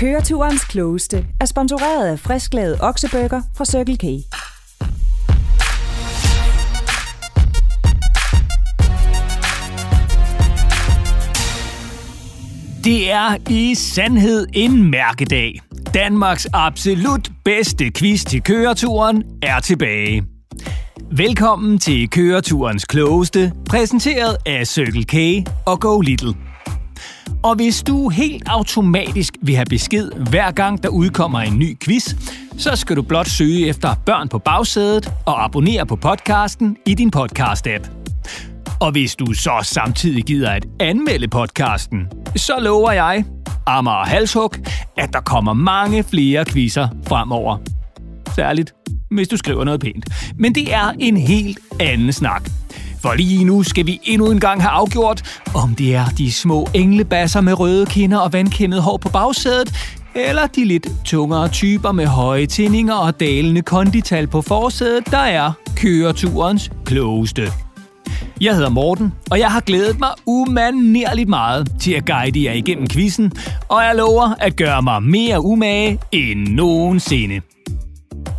Køreturens klogeste er sponsoreret af frisklavet oksebøger fra Circle K. Det er i sandhed en mærkedag. Danmarks absolut bedste quiz til køreturen er tilbage. Velkommen til køreturens klogeste, præsenteret af Circle K og Go Little. Og hvis du helt automatisk vil have besked hver gang der udkommer en ny quiz, så skal du blot søge efter børn på bagsædet og abonnere på podcasten i din podcast-app. Og hvis du så samtidig gider at anmelde podcasten, så lover jeg, Amager Halshug, at der kommer mange flere quizzer fremover. Særligt, hvis du skriver noget pænt. Men det er en helt anden snak. For lige nu skal vi endnu en gang have afgjort, om det er de små englebasser med røde kinder og vandkæmmet hår på bagsædet, eller de lidt tungere typer med høje tændinger og dalende kondital på forsædet, der er køreturens klogeste. Jeg hedder Morten, og jeg har glædet mig umanerligt meget til at guide jer igennem quizzen, og jeg lover at gøre mig mere umage end nogensinde.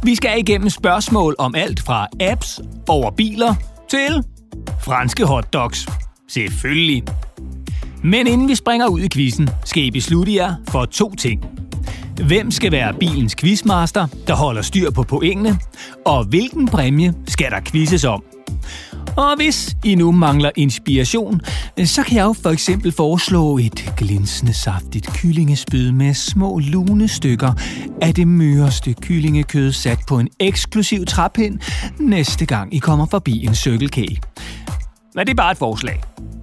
Vi skal igennem spørgsmål om alt fra apps over biler til franske hotdogs. Selvfølgelig. Men inden vi springer ud i quizzen, skal I beslutte jer for to ting. Hvem skal være bilens quizmaster, der holder styr på pointene? Og hvilken præmie skal der quizzes om? Og hvis I nu mangler inspiration, øh, så kan jeg jo for eksempel foreslå et glinsende saftigt kyllingespyd med små lune stykker af det møreste kyllingekød sat på en eksklusiv træpind næste gang I kommer forbi en Circle K. Men det er bare et forslag.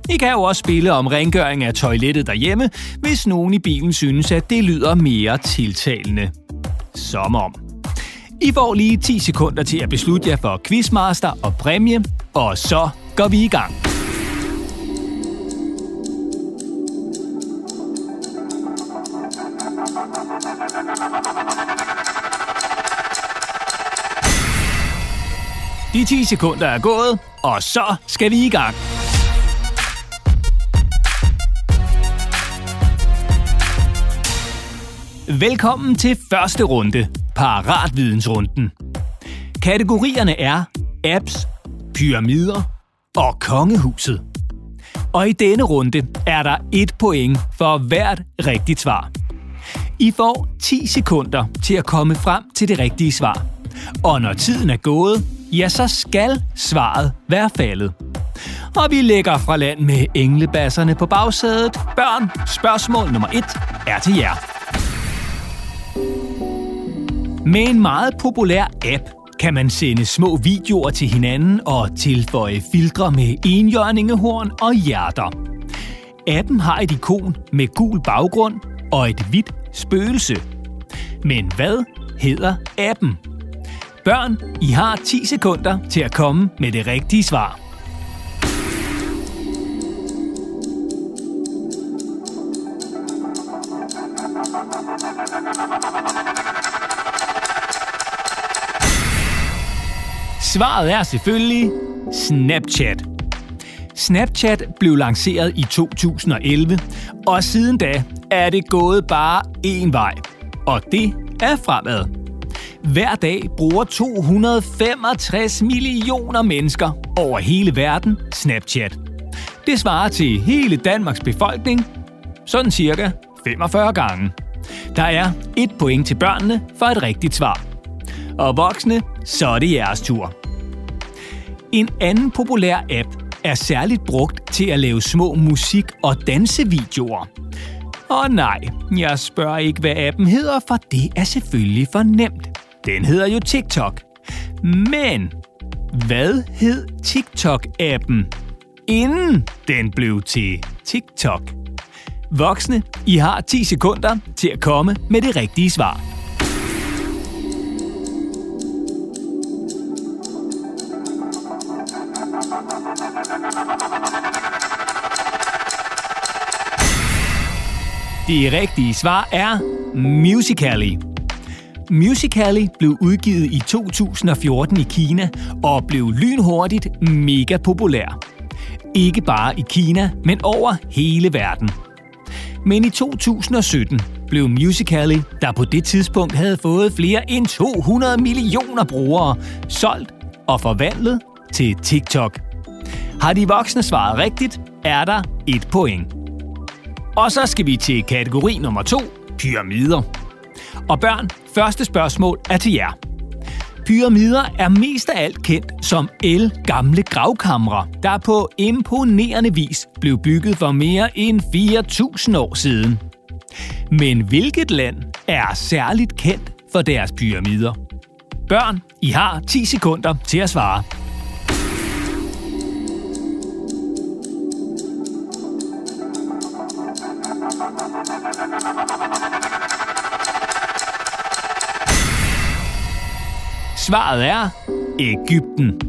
I kan jo også spille om rengøring af toilettet derhjemme, hvis nogen i bilen synes, at det lyder mere tiltalende. Som om. I får lige 10 sekunder til at beslutte jer for quizmaster og præmie, og så går vi i gang. De 10 sekunder er gået, og så skal vi i gang. Velkommen til første runde, Paratvidensrunden. Kategorierne er apps, pyramider og kongehuset. Og i denne runde er der et point for hvert rigtigt svar. I får 10 sekunder til at komme frem til det rigtige svar. Og når tiden er gået, ja, så skal svaret være faldet. Og vi lægger fra land med englebasserne på bagsædet. Børn, spørgsmål nummer 1 er til jer. Med en meget populær app kan man sende små videoer til hinanden og tilføje filtre med enhjørningehorn og hjerter. Appen har et ikon med gul baggrund og et hvidt spøgelse. Men hvad hedder appen? Børn, I har 10 sekunder til at komme med det rigtige svar. Svaret er selvfølgelig Snapchat. Snapchat blev lanceret i 2011, og siden da er det gået bare én vej. Og det er fremad. Hver dag bruger 265 millioner mennesker over hele verden Snapchat. Det svarer til hele Danmarks befolkning, sådan cirka 45 gange. Der er et point til børnene for et rigtigt svar. Og voksne, så er det jeres tur. En anden populær app er særligt brugt til at lave små musik- og dansevideoer. Og nej, jeg spørger ikke, hvad appen hedder, for det er selvfølgelig for nemt. Den hedder jo TikTok. Men hvad hed TikTok-appen, inden den blev til TikTok? Voksne, I har 10 sekunder til at komme med det rigtige svar. Det rigtige svar er Musical.ly. Musical.ly blev udgivet i 2014 i Kina og blev lynhurtigt mega populær. Ikke bare i Kina, men over hele verden. Men i 2017 blev Musical.ly, der på det tidspunkt havde fået flere end 200 millioner brugere, solgt og forvandlet til TikTok. Har de voksne svaret rigtigt, er der et point. Og så skal vi til kategori nummer to, pyramider. Og børn, første spørgsmål er til jer. Pyramider er mest af alt kendt som el gamle gravkamre, der på imponerende vis blev bygget for mere end 4.000 år siden. Men hvilket land er særligt kendt for deres pyramider? Børn, I har 10 sekunder til at svare. Svaret er Ægypten.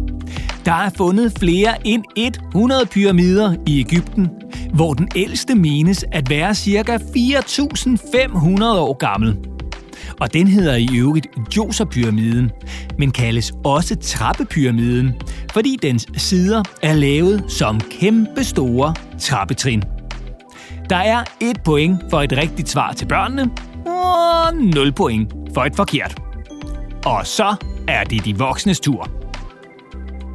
Der er fundet flere end 100 pyramider i Ægypten, hvor den ældste menes at være ca. 4.500 år gammel. Og den hedder i øvrigt Djoser-pyramiden, men kaldes også trappepyramiden, fordi dens sider er lavet som kæmpe store trappetrin. Der er et point for et rigtigt svar til børnene, og 0 point for et forkert. Og så er det de voksnes tur.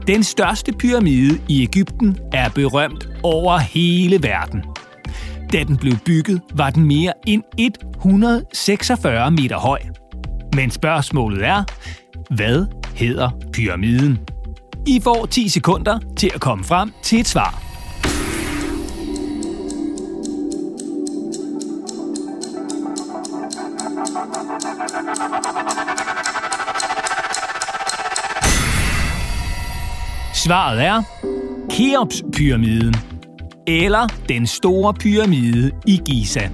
Den største pyramide i Ægypten er berømt over hele verden. Da den blev bygget, var den mere end 146 meter høj. Men spørgsmålet er, hvad hedder pyramiden? I får 10 sekunder til at komme frem til et svar. Svaret er Keops-pyramiden, eller den store pyramide i Giza.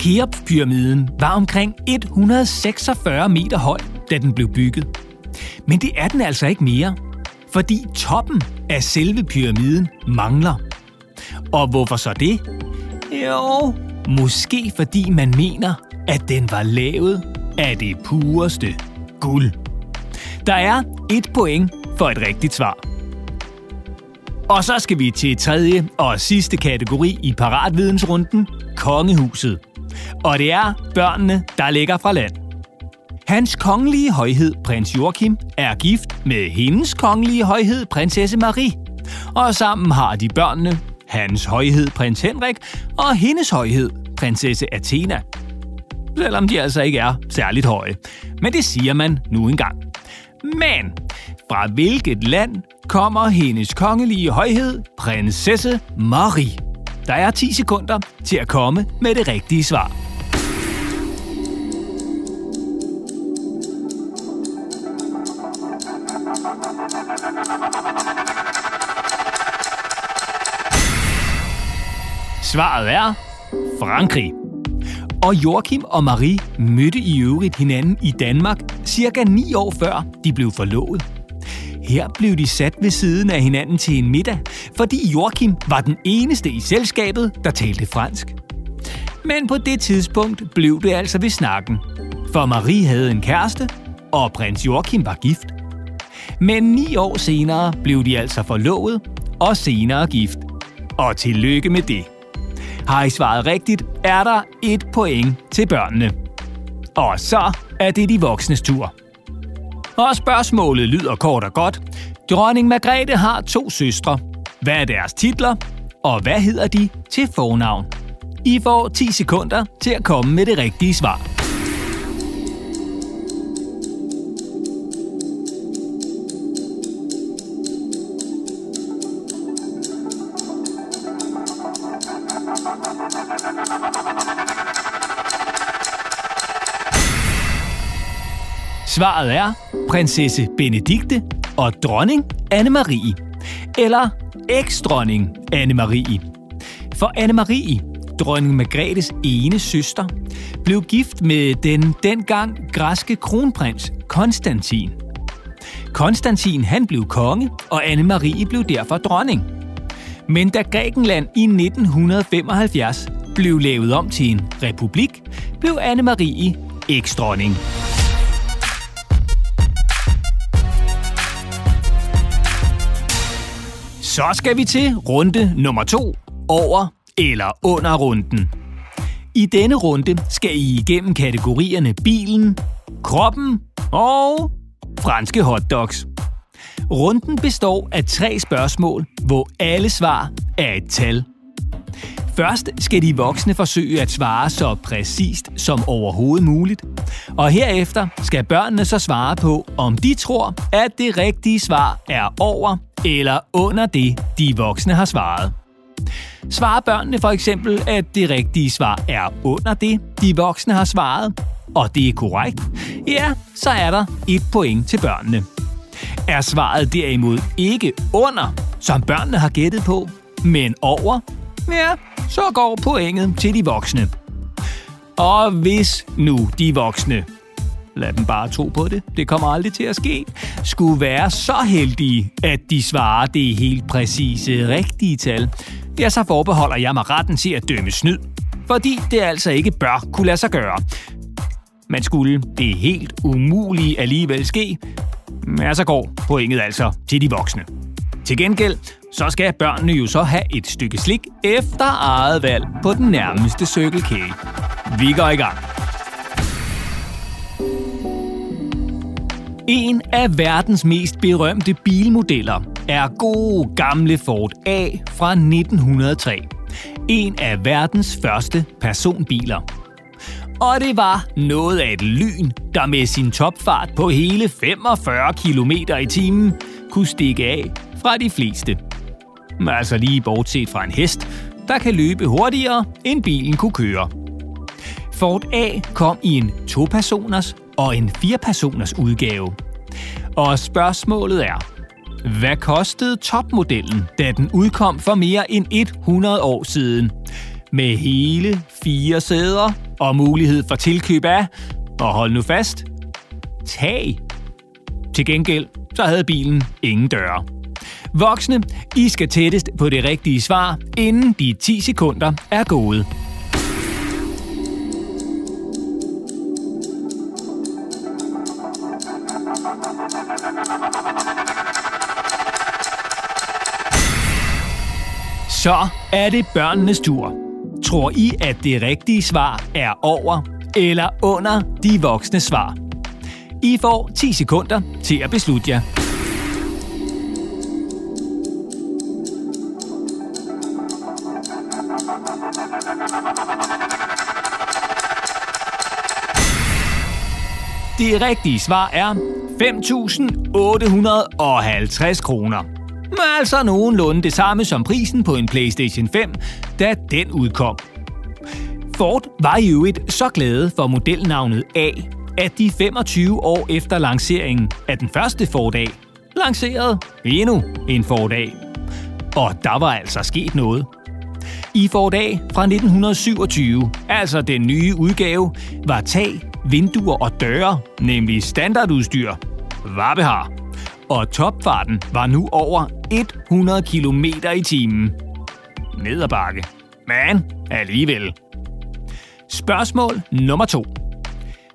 Keops-pyramiden var omkring 146 meter høj, da den blev bygget. Men det er den altså ikke mere, fordi toppen af selve pyramiden mangler. Og hvorfor så det? Jo, måske fordi man mener, at den var lavet af det pureste guld. Der er et point for et rigtigt svar. Og så skal vi til tredje og sidste kategori i paratvidensrunden, kongehuset. Og det er børnene, der ligger fra land. Hans kongelige højhed, prins Joachim, er gift med hendes kongelige højhed, prinsesse Marie. Og sammen har de børnene, hans højhed, prins Henrik, og hendes højhed, prinsesse Athena. Selvom de altså ikke er særligt høje. Men det siger man nu engang. Men fra hvilket land kommer hendes kongelige højhed, prinsesse Marie? Der er 10 sekunder til at komme med det rigtige svar. Svaret er Frankrig. Og Joachim og Marie mødte i øvrigt hinanden i Danmark cirka 9 år før de blev forlovet. Her blev de sat ved siden af hinanden til en middag, fordi Joachim var den eneste i selskabet, der talte fransk. Men på det tidspunkt blev det altså ved snakken. For Marie havde en kæreste, og prins Joachim var gift. Men ni år senere blev de altså forlovet, og senere gift. Og tillykke med det. Har I svaret rigtigt, er der et point til børnene. Og så er det de voksnes tur. Og spørgsmålet lyder kort og godt. Dronning Margrethe har to søstre. Hvad er deres titler? Og hvad hedder de til fornavn? I får 10 sekunder til at komme med det rigtige svar. Svaret er prinsesse Benedikte og dronning Anne-Marie. Eller eksdronning Anne-Marie. For Anne-Marie, dronning Margrethes ene søster, blev gift med den dengang græske kronprins Konstantin. Konstantin han blev konge, og Anne-Marie blev derfor dronning. Men da Grækenland i 1975 blev lavet om til en republik, blev Anne-Marie eksdronning. Så skal vi til runde nummer to, over eller under runden. I denne runde skal I igennem kategorierne bilen, kroppen og franske hotdogs. Runden består af tre spørgsmål, hvor alle svar er et tal. Først skal de voksne forsøge at svare så præcist som overhovedet muligt. Og herefter skal børnene så svare på, om de tror, at det rigtige svar er over eller under det, de voksne har svaret. Svarer børnene for eksempel, at det rigtige svar er under det, de voksne har svaret, og det er korrekt, ja, så er der et point til børnene. Er svaret derimod ikke under, som børnene har gættet på, men over, ja, så går pointet til de voksne. Og hvis nu de voksne, lad dem bare tro på det, det kommer aldrig til at ske, skulle være så heldige, at de svarer det helt præcise rigtige tal, ja, så forbeholder jeg mig retten til at dømme snyd. Fordi det altså ikke bør kunne lade sig gøre. Man skulle det helt umulige alligevel ske, ja, så går pointet altså til de voksne. Til gengæld, så skal børnene jo så have et stykke slik efter eget valg på den nærmeste Circle K. Vi går i gang. En af verdens mest berømte bilmodeller er gode gamle Ford A fra 1903. En af verdens første personbiler. Og det var noget af et lyn, der med sin topfart på hele 45 km i timen kunne stikke af fra de fleste. Altså lige bortset fra en hest, der kan løbe hurtigere, end bilen kunne køre. Ford A kom i en to-personers og en fire-personers udgave. Og spørgsmålet er, hvad kostede topmodellen, da den udkom for mere end 100 år siden? Med hele fire sæder og mulighed for tilkøb af, og hold nu fast, tag. Til gengæld så havde bilen ingen døre. Voksne, I skal tættest på det rigtige svar, inden de 10 sekunder er gået. Så er det børnenes tur. Tror I, at det rigtige svar er over eller under de voksne svar? I får 10 sekunder til at beslutte jer. Det rigtige svar er 5.850 kroner. Altså nogenlunde det samme som prisen på en PlayStation 5, da den udkom. Ford var i øvrigt så glade for modelnavnet A, at de 25 år efter lanceringen af den første Ford A, lancerede endnu en Ford A. Og der var altså sket noget. I Ford A fra 1927, altså den nye udgave, var tag, vinduer og døre, nemlig standardudstyr, var Og topfarten var nu over 100 km i timen. Ned ad bakke. Men alligevel. Spørgsmål nummer 2.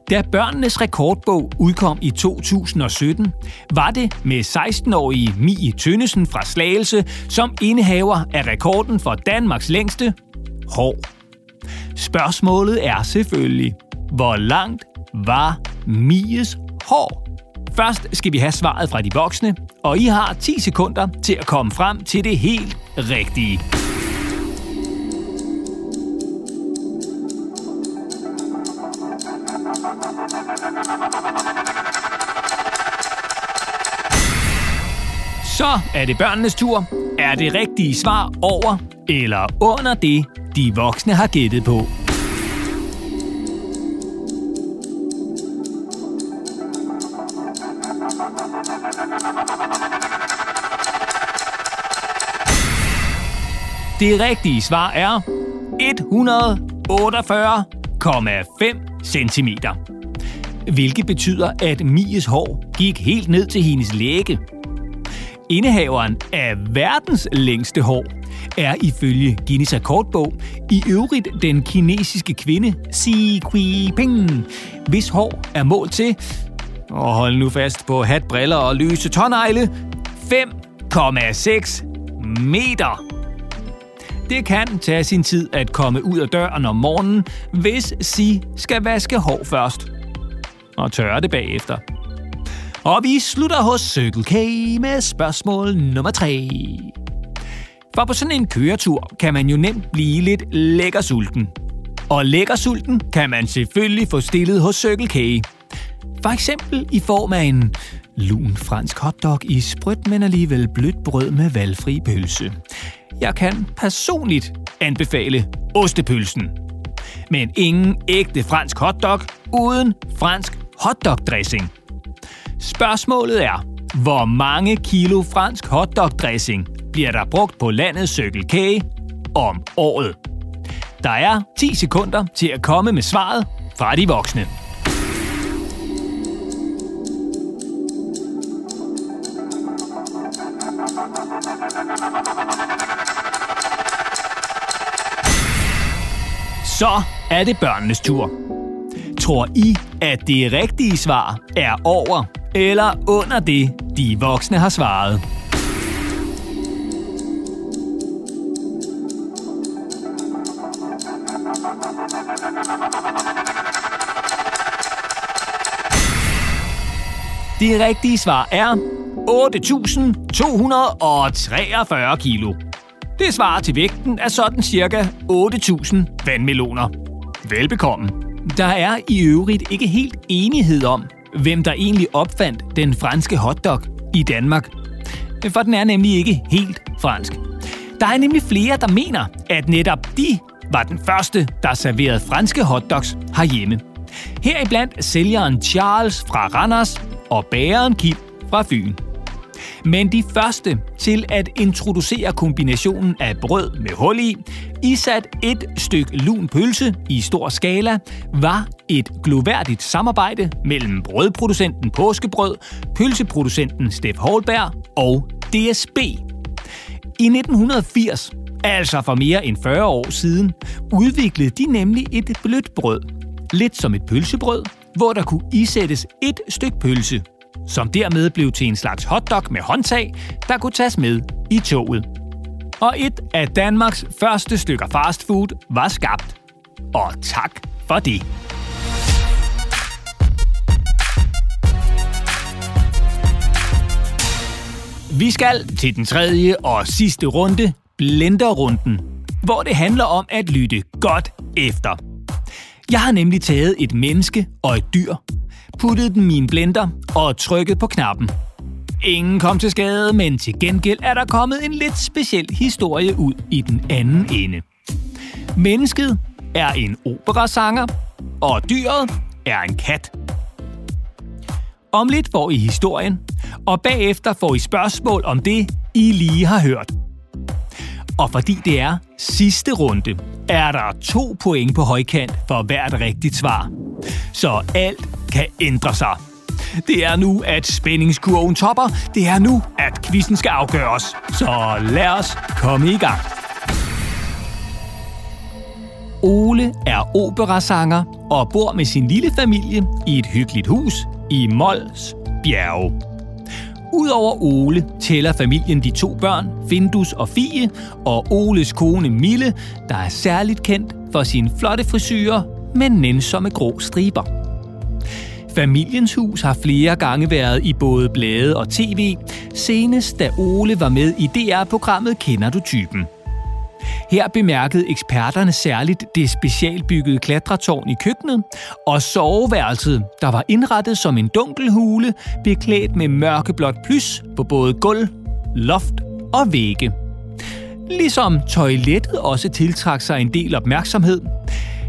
Da børnenes rekordbog udkom i 2017, var det med 16-årige Mie Tønnesen fra Slagelse som indehaver af rekorden for Danmarks længste hår. Spørgsmålet er selvfølgelig, hvor langt var Mies hår? Først skal vi have svaret fra de voksne, og I har 10 sekunder til at komme frem til det helt rigtige. Så er det børnenes tur. Er det rigtige svar over eller under det, de voksne har gættet på? Det rigtige svar er 148,5 cm. Hvilket betyder, at Mies hår gik helt ned til hendes læge. Indehaveren af verdens længste hår er ifølge Guinness Rekordbog i øvrigt den kinesiske kvinde Xi Jinping, hvis hår er målt til, og hold nu fast på hat, briller og lyse tånegle, 5,6 meter. Det kan tage sin tid at komme ud af døren om morgenen, hvis Si skal vaske hår først. Og tørre det bagefter. Og vi slutter hos Circle K med spørgsmål nummer 3. For på sådan en køretur kan man jo nemt blive lidt lækker sulten. Og lækker sulten kan man selvfølgelig få stillet hos Circle K. For eksempel i form af en lun fransk hotdog i sprødt, men alligevel blødt brød med valgfri pølse. Jeg kan personligt anbefale ostepølsen. Men ingen ægte fransk hotdog uden fransk hotdog-dressing. Spørgsmålet er, hvor mange kilo fransk hotdog-dressing bliver der brugt på landets Circle K om året? Der er 10 sekunder til at komme med svaret fra de voksne. Så er det børnenes tur. Tror I, at det rigtige svar er over eller under det, de voksne har svaret? Det rigtige svar er 243 kilo. Det svarer til vægten af sådan cirka 8.000 vandmeloner. Velbekomme. Der er i øvrigt ikke helt enighed om, hvem der egentlig opfandt den franske hotdog i Danmark. For den er nemlig ikke helt fransk. Der er nemlig flere, der mener, at netop de var den første, der serverede franske hotdogs herhjemme. Heriblandt sælgeren Charles fra Randers og bageren Kim fra Fyn. Men de første til at introducere kombinationen af brød med hul i, isat et stykke lun pølse i stor skala, var et gloværdigt samarbejde mellem brødproducenten Påskebrød, pølseproducenten Steff Holberg og DSB. I 1980, altså for mere end 40 år siden, udviklede de nemlig et blødt brød. Lidt som et pølsebrød, hvor der kunne isættes et stykke pølse som dermed blev til en slags hotdog med håndtag, der kunne tages med i toget. Og et af Danmarks første stykker fastfood var skabt. Og tak for det. Vi skal til den tredje og sidste runde, blenderrunden, hvor det handler om at lytte godt efter. Jeg har nemlig taget et menneske og et dyr puttet dem i en blender og trykket på knappen. Ingen kom til skade, men til gengæld er der kommet en lidt speciel historie ud i den anden ende. Mennesket er en operasanger, og dyret er en kat. Om lidt får I historien, og bagefter får I spørgsmål om det, I lige har hørt. Og fordi det er sidste runde, er der to point på højkant for hvert rigtigt svar. Så alt kan ændre sig. Det er nu, at spændingskurven topper. Det er nu, at quizzen skal afgøres. Så lad os komme i gang. Ole er operasanger og bor med sin lille familie i et hyggeligt hus i Mols bjerge. Udover Ole tæller familien de to børn, Findus og Fie, og Oles kone Mille, der er særligt kendt for sin flotte frisyrer med nænsomme grå striber. Familiens hus har flere gange været i både blade og tv, senest da Ole var med i DR-programmet Kender du typen? Her bemærkede eksperterne særligt det specialbyggede klatretårn i køkkenet og soveværelset, der var indrettet som en dunkel hule, beklædt med mørkeblåt plys på både gulv, loft og vægge. Ligesom toilettet også tiltrak sig en del opmærksomhed,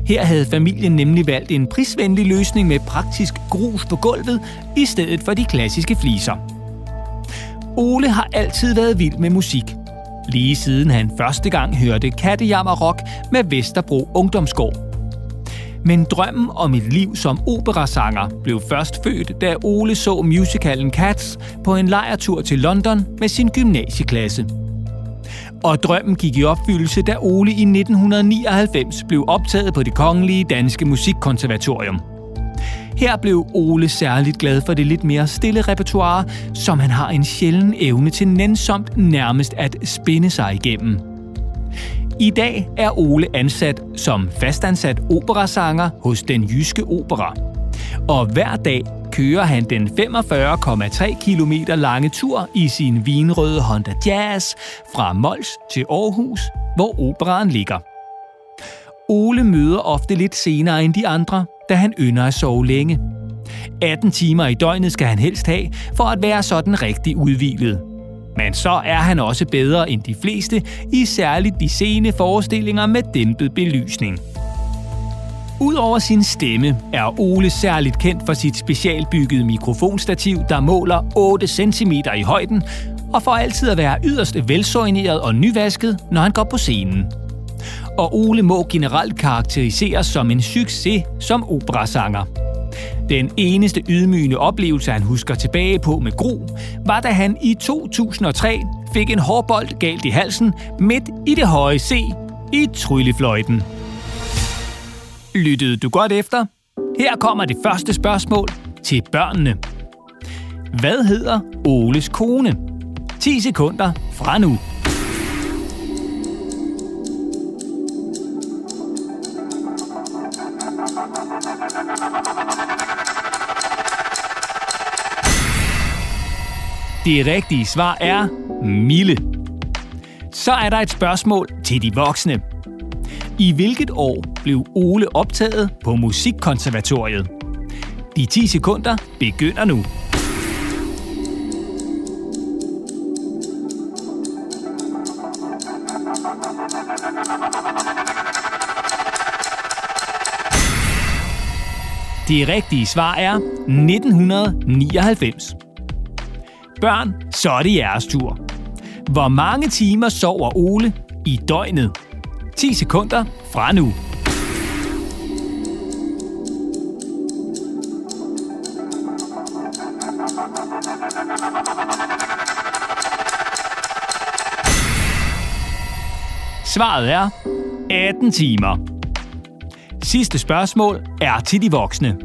her havde familien nemlig valgt en prisvenlig løsning med praktisk grus på gulvet i stedet for de klassiske fliser. Ole har altid været vild med musik. Lige siden han første gang hørte kattejammer rock med Vesterbro Ungdomsgård. Men drømmen om et liv som operasanger blev først født, da Ole så musicalen Cats på en lejertur til London med sin gymnasieklasse. Og drømmen gik i opfyldelse, da Ole i 1999 blev optaget på det kongelige danske musikkonservatorium. Her blev Ole særligt glad for det lidt mere stille repertoire, som han har en sjælden evne til nænsomt nærmest at spinde sig igennem. I dag er Ole ansat som fastansat operasanger hos den jyske opera. Og hver dag kører han den 45,3 km lange tur i sin vinrøde Honda Jazz fra Mols til Aarhus, hvor operaen ligger. Ole møder ofte lidt senere end de andre, da han ynder at sove længe. 18 timer i døgnet skal han helst have, for at være sådan rigtig udvilet. Men så er han også bedre end de fleste, i særligt de sene forestillinger med dæmpet belysning. Udover sin stemme er Ole særligt kendt for sit specialbyggede mikrofonstativ, der måler 8 cm i højden, og for altid at være yderst velsoigneret og nyvasket, når han går på scenen. Og Ole må generelt karakteriseres som en succes som operasanger. Den eneste ydmygende oplevelse, han husker tilbage på med gro, var da han i 2003 fik en hårbold galt i halsen midt i det høje C i tryllefløjten. Lyttede du godt efter? Her kommer det første spørgsmål til børnene. Hvad hedder Oles kone? 10 sekunder fra nu. Det rigtige svar er Mille. Så er der et spørgsmål til de voksne. I hvilket år blev Ole optaget på Musikkonservatoriet? De 10 sekunder begynder nu. Det rigtige svar er 1999. Børn, så er det jeres tur. Hvor mange timer sover Ole i døgnet? 10 sekunder fra nu. Svaret er 18 timer. Sidste spørgsmål er til de voksne.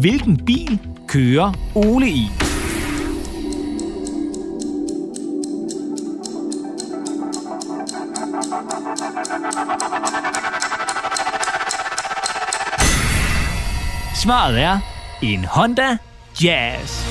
Hvilken bil kører Ole i? Svaret er en Honda Jazz.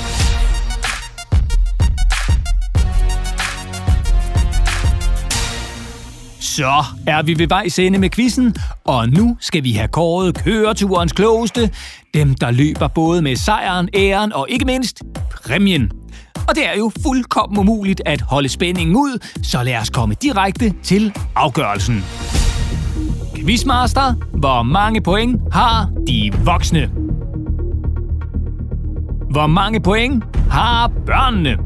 Så er vi ved vejs ende med quizzen, og nu skal vi have kåret køreturens klogeste. Dem, der løber både med sejren, æren og ikke mindst præmien. Og det er jo fuldkommen umuligt at holde spændingen ud, så lad os komme direkte til afgørelsen. Quizmaster, hvor mange point har de voksne? Hvor mange point har børnene?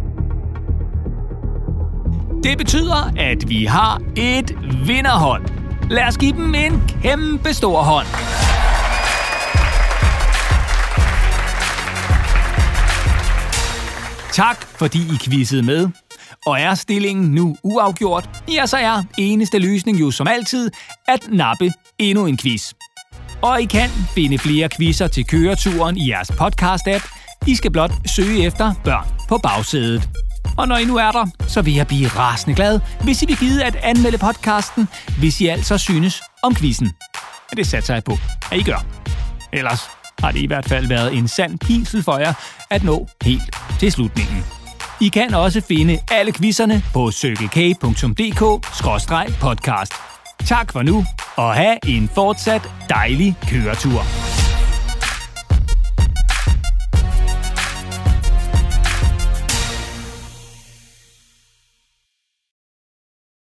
Det betyder, at vi har et vinderhold. Lad os give dem en kæmpe stor hånd. Tak, fordi I quizzede med. Og er stillingen nu uafgjort, ja, så er eneste løsning jo som altid at nappe endnu en quiz. Og I kan finde flere quizzer til køreturen i jeres podcast-app. I skal blot søge efter børn på bagsædet. Og når I nu er der, så vil jeg blive rasende glad, hvis I vil give at anmelde podcasten, hvis I altså synes om quizzen. Men det satser jeg på, at I gør. Ellers har det i hvert fald været en sand pinsel for jer at nå helt til slutningen. I kan også finde alle quizzerne på cykelk.dk-podcast. Tak for nu, og have en fortsat dejlig køretur.